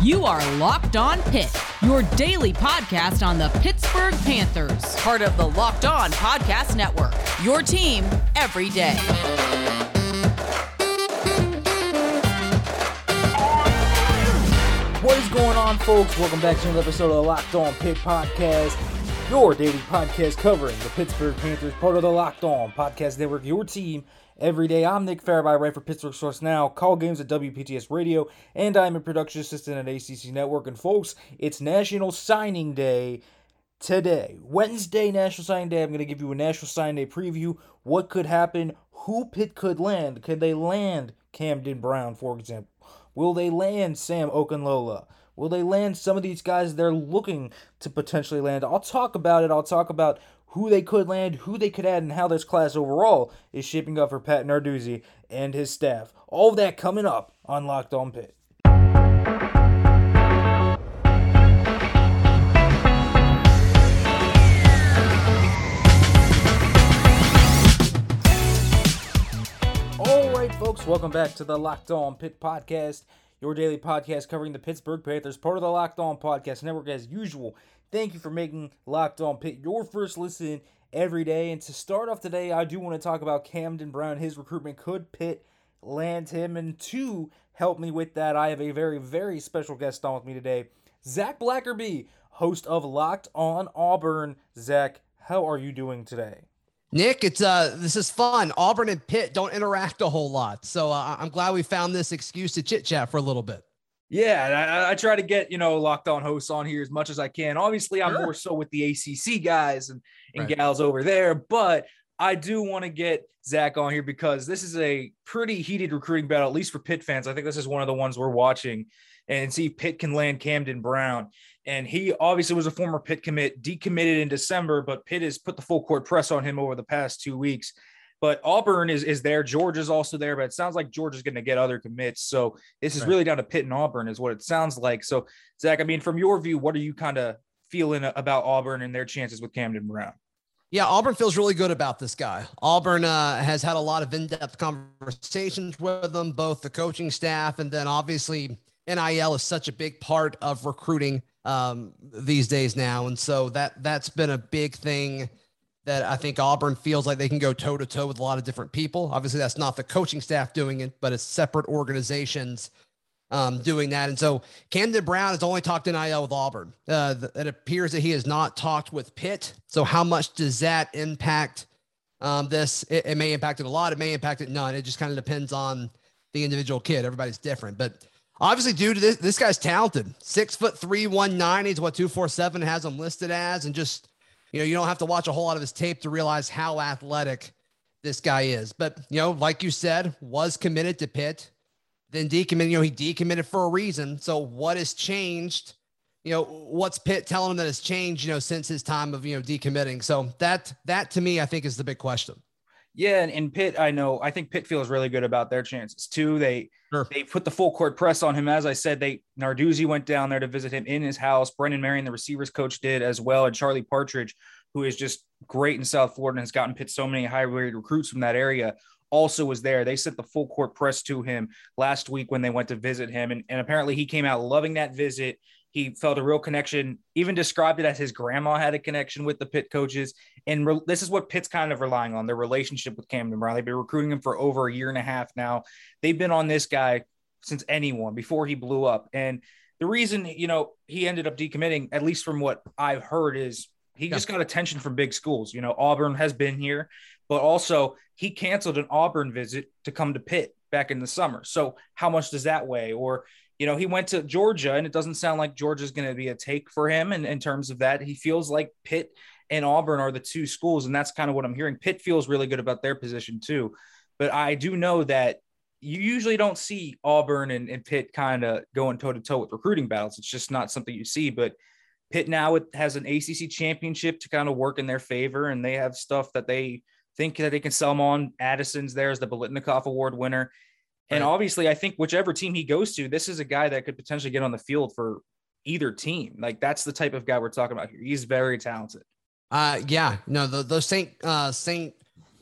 You are Locked On Pitt, your daily podcast on the Pittsburgh Panthers, part of the Locked On Podcast Network. Your team every day. What is going on, folks? Welcome back to another episode of the Locked On Pitt Podcast, your daily podcast covering the Pittsburgh Panthers, part of the Locked On Podcast Network, your team every day. I'm Nick Farabee, right for Pittsburgh Sports Now, call games at WPTS Radio, and I'm a production assistant at ACC Network. And folks, it's National Signing Day today, Wednesday, National Signing Day. I'm going to give you a National Signing Day preview. What could happen? Who Pitt could land? Could they land Camden Brown, for example? Will they land Sam Okunlola? Will they land some of these guys they're looking to potentially land? I'll talk about it. I'll talk about who they could land, who they could add, and how this class overall is shaping up for Pat Narduzzi and his staff. All of that coming up on Locked On Pitt. All right, folks, welcome back to the Locked On Pitt podcast, your daily podcast covering the Pittsburgh Panthers, part of the Locked On Podcast Network. As usual, thank you for making Locked On Pitt your first listen every day. And to start off today, I do want to talk about Camden Brown, his recruitment. Could Pitt land him? And to help me with that, I have a very, very special guest on with me today, Zach Blackerby, host of Locked On Auburn. Zach, how are you doing today? Nick, it's uh, this is fun. Auburn and Pitt don't interact a whole lot, so uh, I'm glad we found this excuse to chit chat for a little bit. Yeah, I, I, try to get you know locked on hosts on here as much as I can. Obviously, I'm sure. more so with the ACC guys and, and right. gals over there, but I do want to get Zach on here because this is a pretty heated recruiting battle, at least for Pitt fans. I think this is one of the ones we're watching and see if Pitt can land Camden Brown. And he obviously was a former Pitt commit, decommitted in December, but Pitt has put the full court press on him over the past two weeks. But Auburn is is there. Georgia's also there, but it sounds like Georgia's going to get other commits. So this is right. really down to Pitt and Auburn, is what it sounds like. So Zach, I mean, from your view, what are you kind of feeling about Auburn and their chances with Camden Brown? Yeah, Auburn feels really good about this guy. Auburn uh, has had a lot of in-depth conversations with them, both the coaching staff and then obviously NIL is such a big part of recruiting um, these days now, and so that that's been a big thing that I think Auburn feels like they can go toe to toe with a lot of different people. Obviously, that's not the coaching staff doing it, but it's separate organizations um, doing that. And so Camden Brown has only talked NIL with Auburn. Uh, it appears that he has not talked with Pitt. So how much does that impact um, this? It, it may impact it a lot. It may impact it none. It just kind of depends on the individual kid. Everybody's different, but Obviously, due to this, this guy's talented. Six foot three, 190 is what 247 has him listed as. And just, you know, you don't have to watch a whole lot of his tape to realize how athletic this guy is. But, you know, like you said, was committed to Pitt, then decommitted. You know, he decommitted for a reason. So what has changed? You know, what's Pitt telling him that has changed, you know, since his time of, you know, decommitting? So that, that to me, I think is the big question. Yeah, and, and Pitt, I know, I think Pitt feels really good about their chances too. They sure. they put the full court press on him. As I said, they Narduzzi went down there to visit him in his house. Brennan Marion, the receivers coach, did as well, and Charlie Partridge, who is just great in South Florida and has gotten Pitt so many high rated recruits from that area, also was there. They sent the full court press to him last week when they went to visit him, and, and apparently he came out loving that visit he felt a real connection, even described it as his grandma had a connection with the Pitt coaches. And re- this is what Pitt's kind of relying on their relationship with Camden Brown. They've been recruiting him for over a year and a half now. They've been on this guy since anyone before he blew up. And the reason, you know, he ended up decommitting, at least from what I've heard, is he yeah. just got attention from big schools. You know, Auburn has been here, but also he canceled an Auburn visit to come to Pitt back in the summer. So how much does that weigh? Or, you know, he went to Georgia, and it doesn't sound like Georgia's going to be a take for him. And in, terms of that, he feels like Pitt and Auburn are the two schools, and that's kind of what I'm hearing. Pitt feels really good about their position too, but I do know that you usually don't see Auburn and, and Pitt kind of going toe to toe with recruiting battles. It's just not something you see. But Pitt now it has an ACC championship to kind of work in their favor, and they have stuff that they think that they can sell them on. Addison's there as the Biletnikoff Award winner. And right. obviously, I think whichever team he goes to, this is a guy that could potentially get on the field for either team. Like that's the type of guy we're talking about here. He's very talented. Uh, yeah, no, the those Saint uh, Saint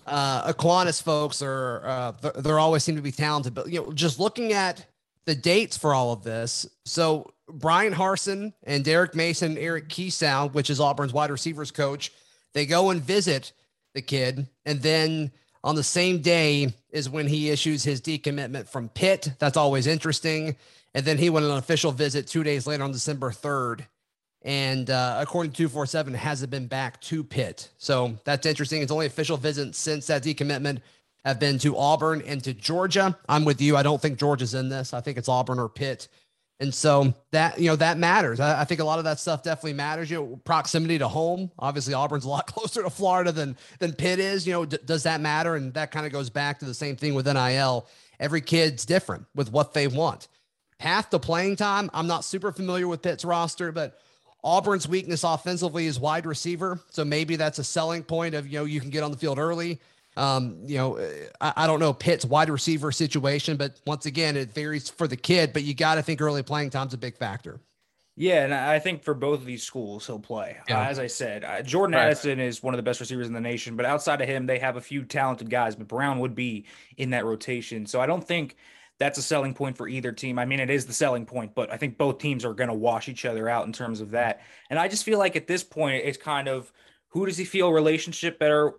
uh, Aquinas folks are uh, they're always seem to be talented, but you know, just looking at the dates for all of this, so Bryan Harsin and Derek Mason, Eric Kiesau, which is Auburn's wide receivers coach, they go and visit the kid. And then on the same day is when he issues his decommitment from Pitt. That's always interesting. And then he went on an official visit two days later on December 3rd. And uh, according to 247, hasn't been back to Pitt. So that's interesting. It's only official visits since that decommitment have been to Auburn and to Georgia. I'm with you. I don't think Georgia's in this. I think it's Auburn or Pitt. And so that, you know, that matters. I, I, think a lot of that stuff definitely matters. You know, proximity to home. Obviously, Auburn's a lot closer to Florida than than Pitt is. You know, d- does that matter? And that kind of goes back to the same thing with NIL. Every kid's different with what they want. Path to playing time. I'm not super familiar with Pitt's roster, but Auburn's weakness offensively is wide receiver. So maybe that's a selling point of, you know, you can get on the field early. Um, you know, I, I, don't know Pitt's wide receiver situation, but once again, it varies for the kid, but you got to think early playing time's a big factor. Yeah, and I think for both of these schools, he'll play. Yeah. Uh, as I said, uh, Jordan right. Addison is one of the best receivers in the nation, but outside of him, they have a few talented guys. But Brown would be in that rotation, so I don't think that's a selling point for either team. I mean, it is the selling point, but I think both teams are going to wash each other out in terms of that. And I just feel like at this point, it's kind of who does he feel relationship better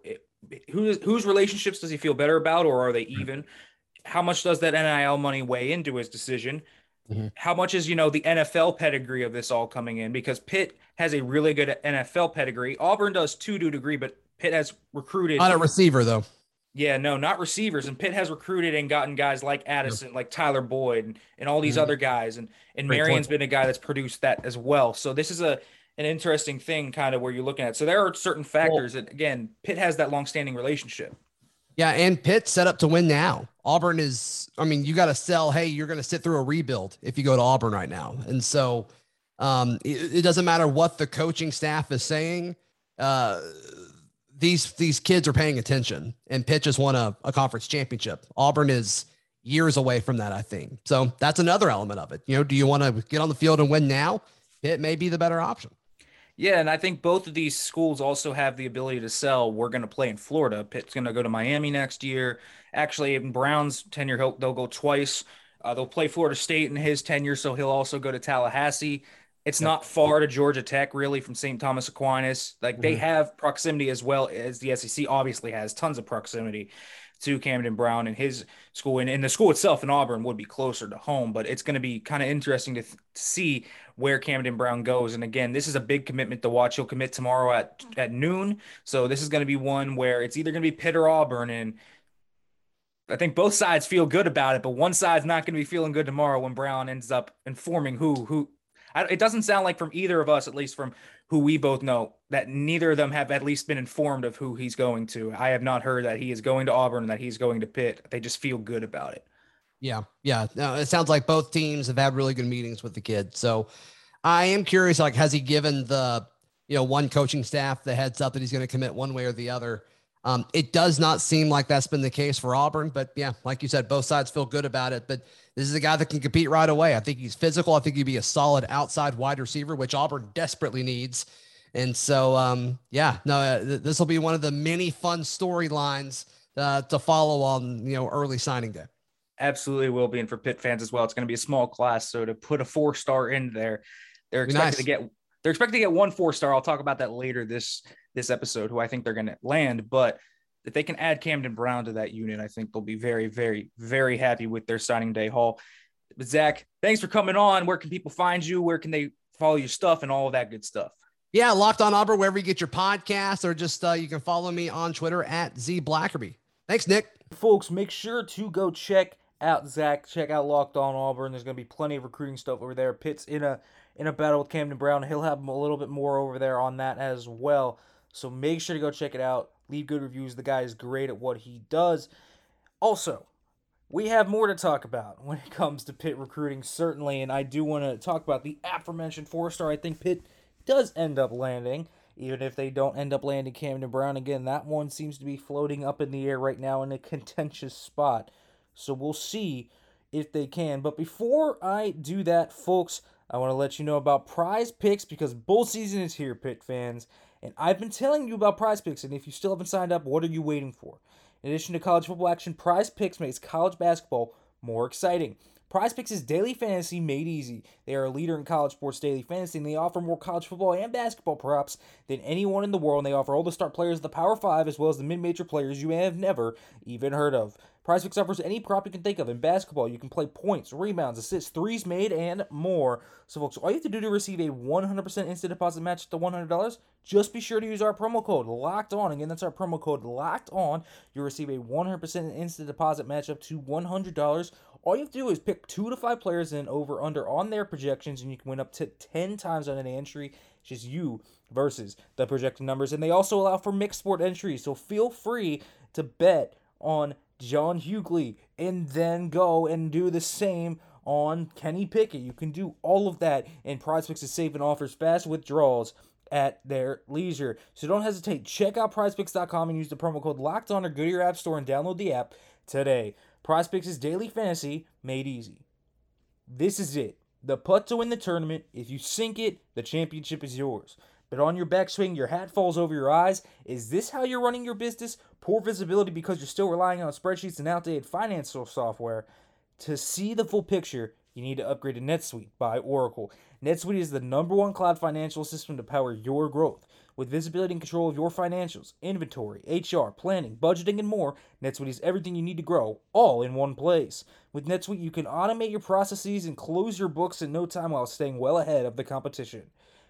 whose whose relationships does he feel better about, or are they even? How much does that NIL money weigh into his decision? Mm-hmm. How much is you know the NFL pedigree of this all coming in? Because Pitt has a really good NFL pedigree. Auburn does too to a degree, but Pitt has recruited on a receiver though. Yeah, no, not receivers. And Pitt has recruited and gotten guys like Addison, like Tyler Boyd, and, and all these mm-hmm. other guys. And and Great Marion's point. been a guy that's produced that as well. So this is a an interesting thing kind of where you're looking at. So there are certain factors well, that again, Pitt has that long-standing relationship. Yeah, and Pitt set up to win now. Auburn is, I mean, you got to sell, hey, you're going to sit through a rebuild if you go to Auburn right now. And so um, it, it, doesn't matter what the coaching staff is saying. Uh, these these kids are paying attention, and Pitt just won a, a conference championship. Auburn is years away from that, I think. So that's another element of it. You know, do you want to get on the field and win now? Pitt may be the better option. Yeah, and I think both of these schools also have the ability to sell. We're going to play in Florida. Pitt's going to go to Miami next year. Actually, in Brown's tenure, he'll, they'll go twice. Uh, they'll play Florida State in his tenure, so he'll also go to Tallahassee. It's not far to Georgia Tech, really, from St. Thomas Aquinas. Like mm-hmm. they have proximity as well as the SEC obviously has tons of proximity to Camden Brown and his school. And, and the school itself in Auburn would be closer to home, but it's going to be kind of interesting to, th- to see where Camden Brown goes. And again, this is a big commitment to watch. He'll commit tomorrow at at noon. So this is going to be one where it's either going to be Pitt or Auburn. And I think both sides feel good about it, but one side's not going to be feeling good tomorrow when Brown ends up informing who who. I, it doesn't sound like from either of us, at least from who we both know, that neither of them have at least been informed of who he's going to. I have not heard that he is going to Auburn that he's going to Pitt. They just feel good about it. Yeah, yeah. No, it sounds like both teams have had really good meetings with the kid. So I am curious, like, has he given the you know one coaching staff the heads up that he's going to commit one way or the other? Um, it does not seem like that's been the case for Auburn, but yeah, like you said, both sides feel good about it. But this is a guy that can compete right away. I think he's physical. I think he'd be a solid outside wide receiver, which Auburn desperately needs. And so, um, yeah, no, uh, th- this will be one of the many fun storylines uh, to follow on you know early signing day absolutely will be. And for Pitt fans as well, it's going to be a small class. So to put a four star in there, they're expected nice. to get they're expected to get one four star. I'll talk about that later this this episode, who I think they're going to land. But if they can add Camden Brown to that unit, I think they'll be very, very, very happy with their signing day haul. But Zach, thanks for coming on. Where can people find you? Where can they follow your stuff and all of that good stuff? Yeah, Locked On Auburn, wherever you get your podcasts, or just uh, you can follow me on Twitter at Z Blackerby. Thanks, Nick. Folks, make sure to go check out Zach. Check out Locked On Auburn. There's going to be plenty of recruiting stuff over there. Pitt's in a in a battle with Camden Brown. He'll have a little bit more over there on that as well. So make sure to go check it out. Leave good reviews. The guy is great at what he does. Also, we have more to talk about when it comes to Pitt recruiting, certainly, and I do want to talk about the aforementioned four star. I think Pitt does end up landing, even if they don't end up landing Camden Brown again. That one seems to be floating up in the air right now in a contentious spot. So we'll see if they can. But before I do that, folks, I want to let you know about prize picks because bull season is here, Pitt fans. And I've been telling you about prize picks, and if you still haven't signed up, what are you waiting for? In addition to college football action, prize picks makes college basketball more exciting. Prize Picks is daily fantasy made easy. They are a leader in college sports daily fantasy, and they offer more college football and basketball props than anyone in the world. And they offer all the start players of the Power Five as well as the mid-major players you may have never even heard of. Prize Picks offers any prop you can think of in basketball. You can play points, rebounds, assists, threes made, and more. So, folks, all you have to do to receive a 100% instant deposit match to $100, just be sure to use our promo code LOCKED ON. Again, that's our promo code LOCKED ON. You'll receive a 100% instant deposit match up to $100. All you have to do is pick two to five players in over under on their projections, and you can win up to 10 times on an entry. It's just you versus the projected numbers. And they also allow for mixed sport entries, so feel free to bet on John Hugley and then go and do the same on Kenny Pickett. You can do all of that, and Prize Picks is and offers fast withdrawals at their leisure. So don't hesitate. Check out prizepicks.com and use the promo code locked on or go to your app store and download the app today. Prize Picks is daily fantasy made easy. This is it. The putt to win the tournament. If you sink it, the championship is yours but on your backswing, your hat falls over your eyes. Is this how you're running your business? Poor visibility because you're still relying on spreadsheets and outdated financial software. To see the full picture, you need to upgrade to NetSuite by Oracle. NetSuite is the number one cloud financial system to power your growth. With visibility and control of your financials, inventory, HR, planning, budgeting, and more, NetSuite is everything you need to grow, all in one place. With NetSuite, you can automate your processes and close your books in no time while staying well ahead of the competition.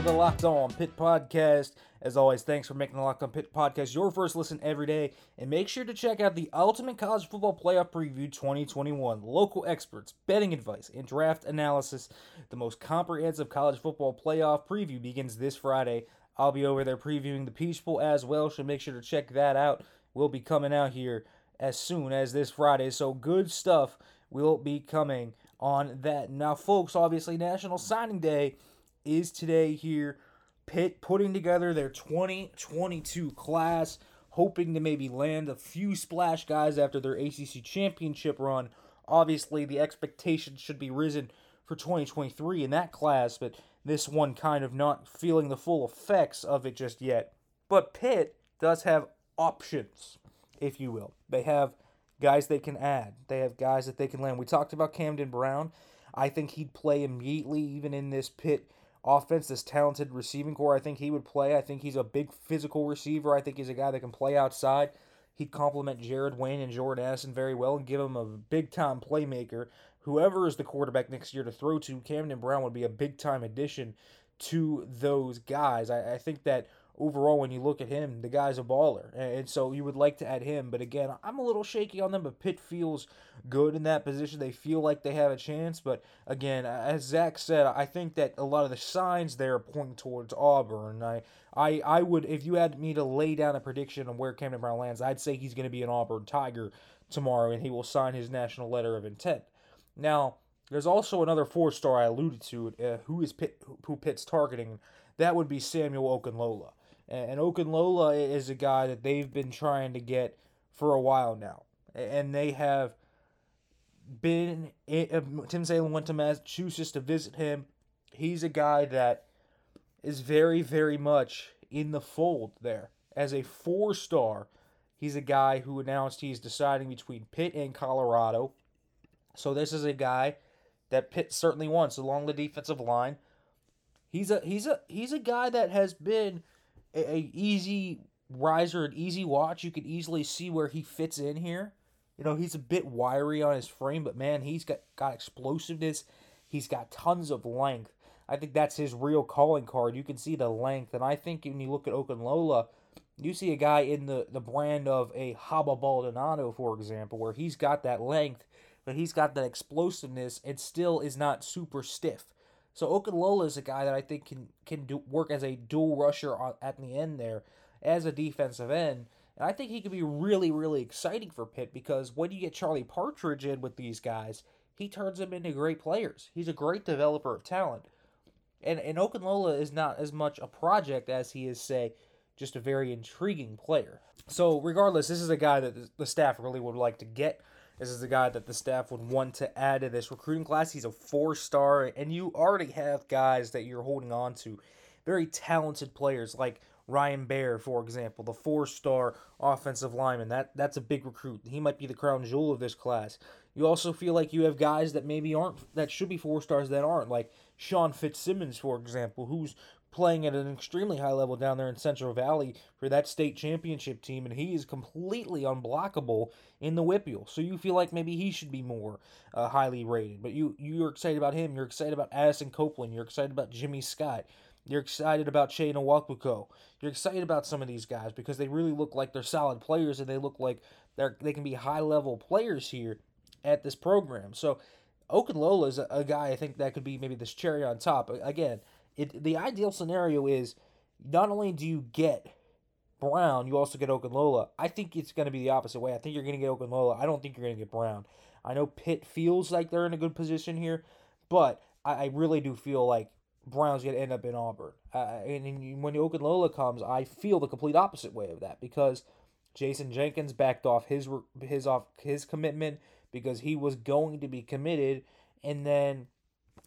To the Locked On Pitt Podcast. As always, thanks for making the Locked On Pitt Podcast your first listen every day. And make sure to check out the Ultimate College Football Playoff Preview 2021. Local experts, betting advice, and draft analysis. The most comprehensive college football playoff preview begins this Friday. I'll be over there previewing the Peach Bowl as well, so make sure to check that out. We'll be coming out here as soon as this Friday. So good stuff will be coming on that. Now, folks, obviously, National Signing Day is today here. Pitt putting together their 2022 class, hoping to maybe land a few splash guys after their ACC championship run. Obviously, the expectations should be risen for 2023 in that class, but this one kind of not feeling the full effects of it just yet. But Pitt does have options, if you will. They have guys they can add, they have guys that they can land. We talked about Camden Brown. I think he'd play immediately, even in this Pitt offense, this talented receiving core. I think he would play. I think he's a big physical receiver. I think he's a guy that can play outside. He'd complement Jared Wayne and Jordan Addison very well and give him a big time playmaker. Whoever is the quarterback next year to throw to, Camden Brown would be a big time addition to those guys. I, I think that overall, when you look at him, the guy's a baller. And so you would like to add him. But again, I'm a little shaky on them, but Pitt feels good in that position. They feel like they have a chance. But again, as Zach said, I think that a lot of the signs there point towards Auburn. I, I, I would, if you had me to lay down a prediction on where Camden Brown lands, I'd say he's going to be an Auburn Tiger tomorrow and he will sign his national letter of intent. Now, there's also another four star I alluded to, uh, who is Pitt, who Pitt's targeting. That would be Samuel Okunlola. And Okunlola is a guy that they've been trying to get for a while now. And they have been. Uh, Tim Salem went to Massachusetts to visit him. He's a guy that is very, very much in the fold there. As a four star, he's a guy who announced he's deciding between Pitt and Colorado. So this is a guy that Pitt certainly wants along the defensive line. He's a he's a he's a guy that has been a, a easy riser, an easy watch. You can easily see where he fits in here. You know, he's a bit wiry on his frame, but man, he's got, got explosiveness. He's got tons of length. I think that's his real calling card. You can see the length. And I think when you look at Okunlola, you see a guy in the, the brand of a Haba Baldonado, for example, where he's got that length, but he's got that explosiveness and still is not super stiff. So Okunlola is a guy that I think can can do work as a dual rusher on, at the end there as a defensive end. And I think he could be really, really exciting for Pitt because when you get Charlie Partridge in with these guys, he turns them into great players. He's a great developer of talent. And and Okunlola is not as much a project as he is, say, just a very intriguing player. So regardless, this is a guy that the staff really would like to get. This is a guy that the staff would want to add to this recruiting class. He's a four star, and you already have guys that you're holding on to, very talented players like Ryan Baer, for example, the four-star offensive lineman. That that's a big recruit. He might be the crown jewel of this class. You also feel like you have guys that maybe aren't that should be four stars that aren't, like Sean Fitzsimmons, for example, who's playing at an extremely high level down there in Central Valley for that state championship team, and he is completely unblockable in the WPIAL. So you feel like maybe he should be more uh, highly rated. But you you're excited about him. You're excited about Addison Copeland. You're excited about Jimmy Scott. You're excited about Shane Nwakpuko. You're excited about some of these guys because they really look like they're solid players and they look like they're they can be high level players here at this program. So Okunlola is a guy I think that could be maybe this cherry on top. Again, it the ideal scenario is not only do you get Brown, you also get Okunlola. I think it's going to be the opposite way. I think you're going to get Okunlola. I don't think you're going to get Brown. I know Pitt feels like they're in a good position here, but I, I really do feel like Brown's going to end up in Auburn. Uh, and when Okunlola comes, I feel the complete opposite way of that because Jason Jenkins backed off his his off his commitment because he was going to be committed, and then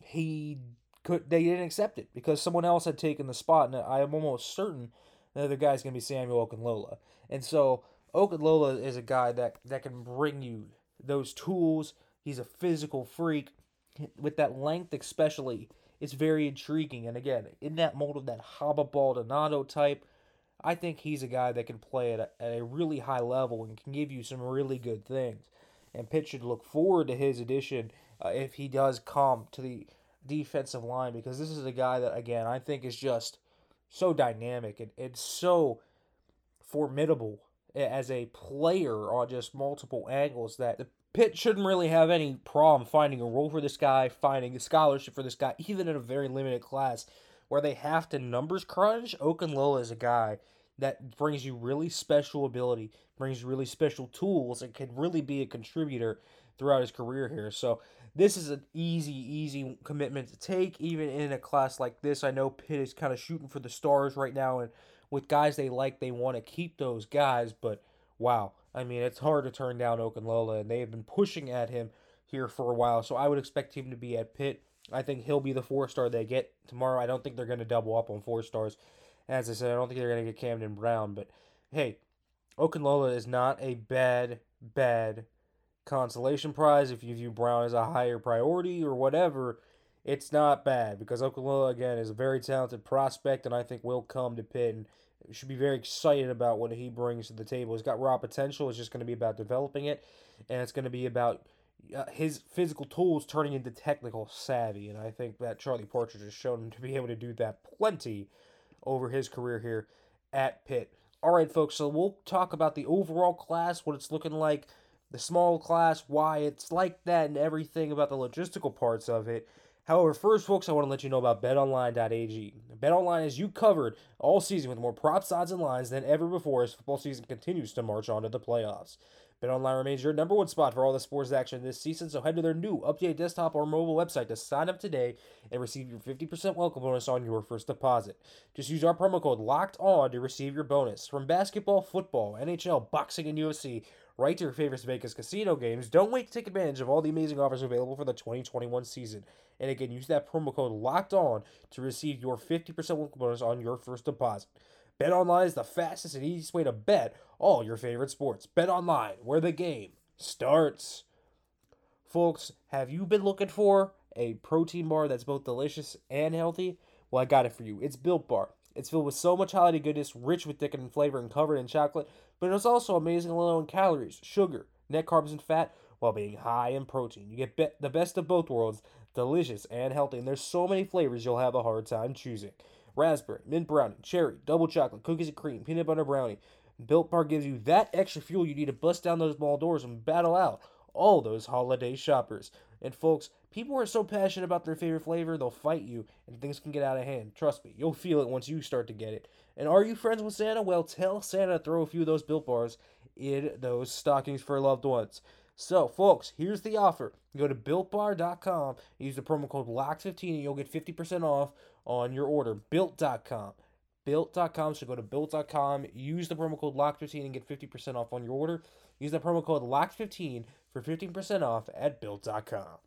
he could they didn't accept it because someone else had taken the spot, and I am almost certain the other guy's to be Samuel Okunlola. And so Okunlola is a guy that that can bring you those tools. He's a physical freak with that length, especially it's very intriguing. And again, in that mold of that Haba Baldonado type, I think he's a guy that can play at a, at a really high level and can give you some really good things. And Pitt should look forward to his addition uh, if he does come to the defensive line because this is a guy that, again, I think is just so dynamic and, and so formidable as a player on just multiple angles that the Pitt shouldn't really have any problem finding a role for this guy, finding a scholarship for this guy, even in a very limited class where they have to numbers crunch. Okunlola is a guy that brings you really special ability, brings really special tools, and can really be a contributor throughout his career here. So this is an easy, easy commitment to take, even in a class like this. I know Pitt is kind of shooting for the stars right now, and with guys they like, they want to keep those guys, but wow I mean, it's hard to turn down Okunlola, and they have been pushing at him here for a while. So I would expect him to be at Pitt. I think he'll be the four star they get tomorrow. I don't think they're going to double up on four stars. As I said, I don't think they're going to get Camden Brown. But hey, Okunlola is not a bad, bad consolation prize. If you view Brown as a higher priority or whatever, it's not bad because Okunlola, again, is a very talented prospect and I think will come to Pitt. And should be very excited about what he brings to the table. He's got raw potential. It's just going to be about developing it, and it's going to be about uh, his physical tools turning into technical savvy. And I think that Charlie Partridge has shown him to be able to do that plenty over his career here at Pitt. All right, folks. So we'll talk about the overall class, what it's looking like, the small class, why it's like that, and everything about the logistical parts of it. However, first, folks, I want to let you know about betonline.ag. BetOnline has you covered all season with more props, odds, and lines than ever before as football season continues to march on to the playoffs. BetOnline remains your number one spot for all the sports action this season, so head to their new updated desktop or mobile website to sign up today and receive your 50% welcome bonus on your first deposit. Just use our promo code LOCKED ON to receive your bonus. From basketball, football, NHL, boxing, and UFC, right to your favorite Vegas casino games, don't wait to take advantage of all the amazing offers available for the 2021 season. And again, use that promo code LOCKED ON to receive your 50% welcome bonus on your first deposit. Bet online is the fastest and easiest way to bet all your favorite sports. Bet online, where the game starts. Folks, have you been looking for a protein bar that's both delicious and healthy? Well, I got it for you. It's Built Bar. It's filled with so much holiday goodness, rich with thickening flavor and covered in chocolate, but it's also amazingly low in calories, sugar, net carbs, and fat, while being high in protein. You get be- the best of both worlds, delicious and healthy, and there's so many flavors you'll have a hard time choosing. Raspberry, mint brownie, cherry, double chocolate, cookies and cream, peanut butter brownie. Built Bar gives you that extra fuel you need to bust down those small doors and battle out all those holiday shoppers. And folks, people are so passionate about their favorite flavor, they'll fight you and things can get out of hand. Trust me, you'll feel it once you start to get it. And are you friends with Santa? Well, tell Santa to throw a few of those built bars in those stockings for loved ones. So, folks, here's the offer. Go to builtbar.com, use the promo code LOCK15, and you'll get 50% off on your order. Built.com. Built.com. So go to built.com, use the promo code LOCK15 and get 50% off on your order. Use the promo code LOCK15 for 15% off at built.com.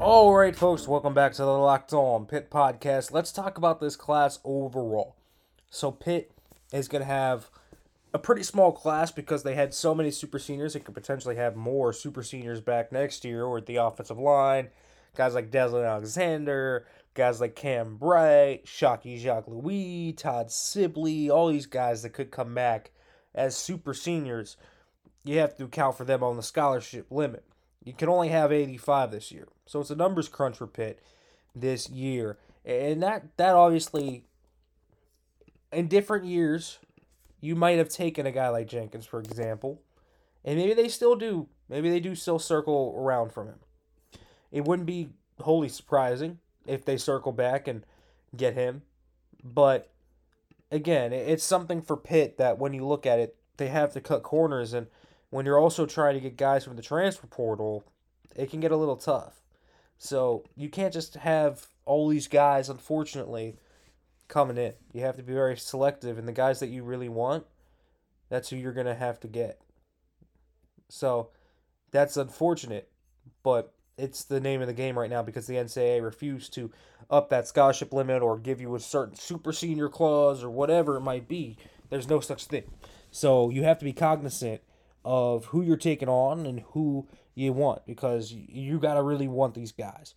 All right, folks, welcome back to the Locked On Pitt podcast. Let's talk about this class overall. So, Pitt is going to have a pretty small class because they had so many super seniors. They could potentially have more super seniors back next year or at the offensive line. Guys like Deslin Alexander, guys like Cam Bright, Shocky Jacques Louis, Todd Sibley, all these guys that could come back as super seniors. You have to account for them on the scholarship limit. You can only have 85 this year. So it's a numbers crunch for Pitt this year. And that that obviously in different years you might have taken a guy like Jenkins, for example, and maybe they still do. Maybe they do still circle around from him. It wouldn't be wholly surprising if they circle back and get him. But again, it's something for Pitt that when you look at it, they have to cut corners. And when you're also trying to get guys from the transfer portal, it can get a little tough. So you can't just have all these guys, unfortunately, coming in. You have to be very selective, and the guys that you really want, that's who you're going to have to get. So that's unfortunate, but it's the name of the game right now because the NCAA refused to up that scholarship limit or give you a certain super senior clause or whatever it might be. There's no such thing. So you have to be cognizant of who you're taking on and who you want because you got to really want these guys.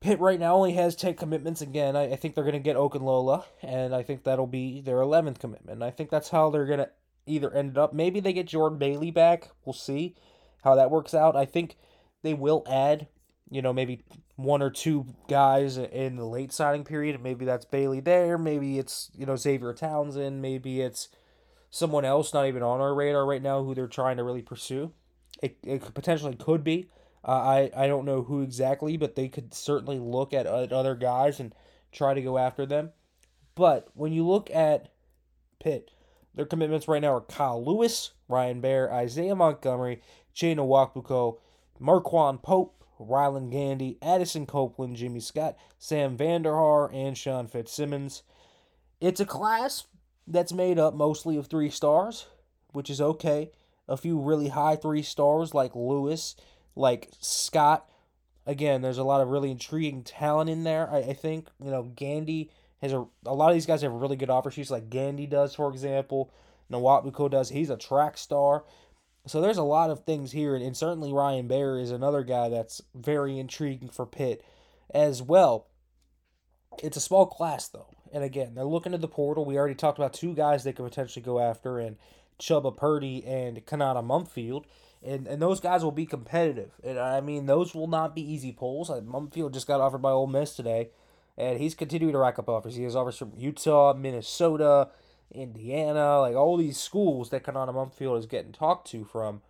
Pitt right now only has 10 commitments. Again, I, I think they're going to get Okunlola, and I think that'll be their 11th commitment. I think that's how they're going to either end up. Maybe they get Jordan Bailey back. We'll see how that works out. I think they will add, you know, maybe one or two guys in the late signing period. Maybe that's Bailey there. Maybe it's, you know, Xavier Townsend. Maybe it's someone else not even on our radar right now who they're trying to really pursue. It, it potentially could be. Uh, I I don't know who exactly, but they could certainly look at, at other guys and try to go after them. But when you look at Pitt, their commitments right now are Kyle Louis, Ryan Baer, Isaiah Montgomery, Jay Nwabufo, Marquan Pope, Rylan Gandy, Addison Copeland, Jimmy Scott, Sam Vanderhaar, and Sean Fitzsimmons. It's a class that's made up mostly of three stars, which is okay. A few really high three stars like Louis like Scott. Again, there's a lot of really intriguing talent in there. I, I think you know Gandy has a a lot of these guys have really good offer sheets, like Gandy does, for example. Nwabufo does. He's a track star. So there's a lot of things here, and, and certainly Ryan Baer is another guy that's very intriguing for Pitt as well. It's a small class though, and again, they're looking at the portal. We already talked about two guys they could potentially go after, and Chubba Purdy and Konata Mumpfield and and those guys will be competitive. And I mean, those will not be easy pulls. Uh, Mumpfield just got offered by Ole Miss today, and he's continuing to rack up offers. He has offers from Utah, Minnesota, Indiana, like all these schools that Konata Mumpfield is getting talked to from.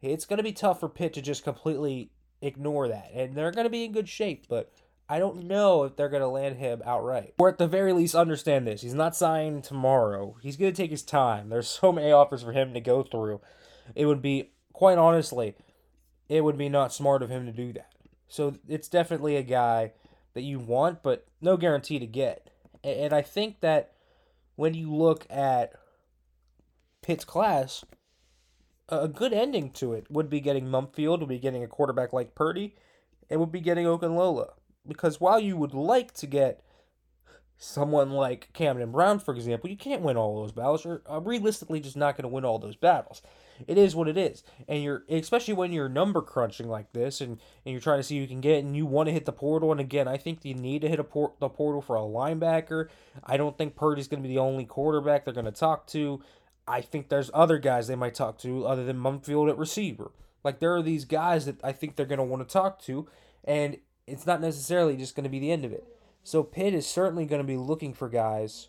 It's going to be tough for Pitt to just completely ignore that, and they're going to be in good shape, but. I don't know if they're going to land him outright. Or at the very least, understand this. He's not signing tomorrow. He's going to take his time. There's so many offers for him to go through. It would be quite honestly, it would be not smart of him to do that. So it's definitely a guy that you want, but no guarantee to get. And I think that when you look at Pitt's class, a good ending to it would be getting Mumpfield, would be getting a quarterback like Purdy, and would be getting Okunlola. Because while you would like to get someone like Camden Brown, for example, you can't win all those battles. You're uh, realistically just not going to win all those battles it is what it is. And you're especially when you're number crunching like this and, and you're trying to see who you can get and you want to hit the portal. And again, I think you need to hit a port, the portal for a linebacker. I don't think Purdy's going to be the only quarterback they're going to talk to. I think there's other guys they might talk to other than Mumpfield at receiver. Like there are these guys that I think they're going to want to talk to, and it's not necessarily just going to be the end of it. So Pitt is certainly going to be looking for guys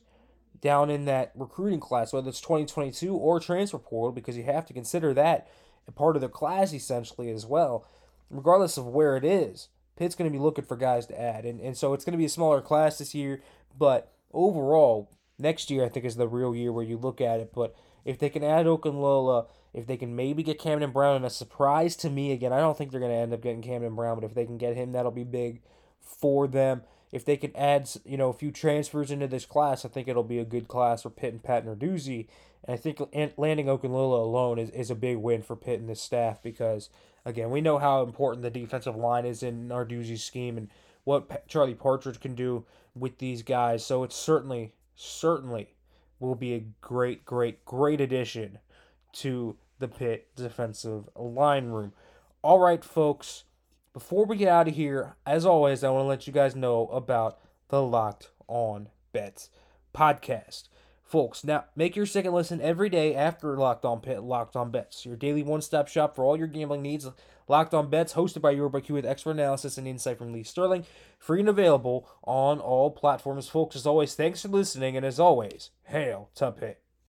down in that recruiting class, whether it's 2022 or transfer portal, because you have to consider that a part of the class essentially as well, regardless of where it is. Pitt's going to be looking for guys to add. And, and so it's going to be a smaller class this year, but overall, next year I think is the real year where you look at it. But if they can add Okunlola, if they can maybe get Camden Brown, and a surprise to me again, I don't think they're going to end up getting Camden Brown, but if they can get him, that'll be big for them if they can add you know a few transfers into this class, I think it'll be a good class for Pitt and Pat Narduzzi. And I think landing Okunlola alone is, is a big win for Pitt and this staff because again we know how important the defensive line is in Narduzzi's scheme and what Charlie Partridge can do with these guys. So it's certainly certainly will be a great great great addition to the Pitt defensive line room. All right, folks before we get out of here, as always, I want to let you guys know about the Locked On Bets podcast. Folks, now make your second listen every day after Locked On Pitt, Locked On Bets, your daily one-stop shop for all your gambling needs. Locked On Bets, hosted by your Q with expert analysis and insight from Lee Sterling, free and available on all platforms. Folks, as always, thanks for listening, and as always, hail to Pitt.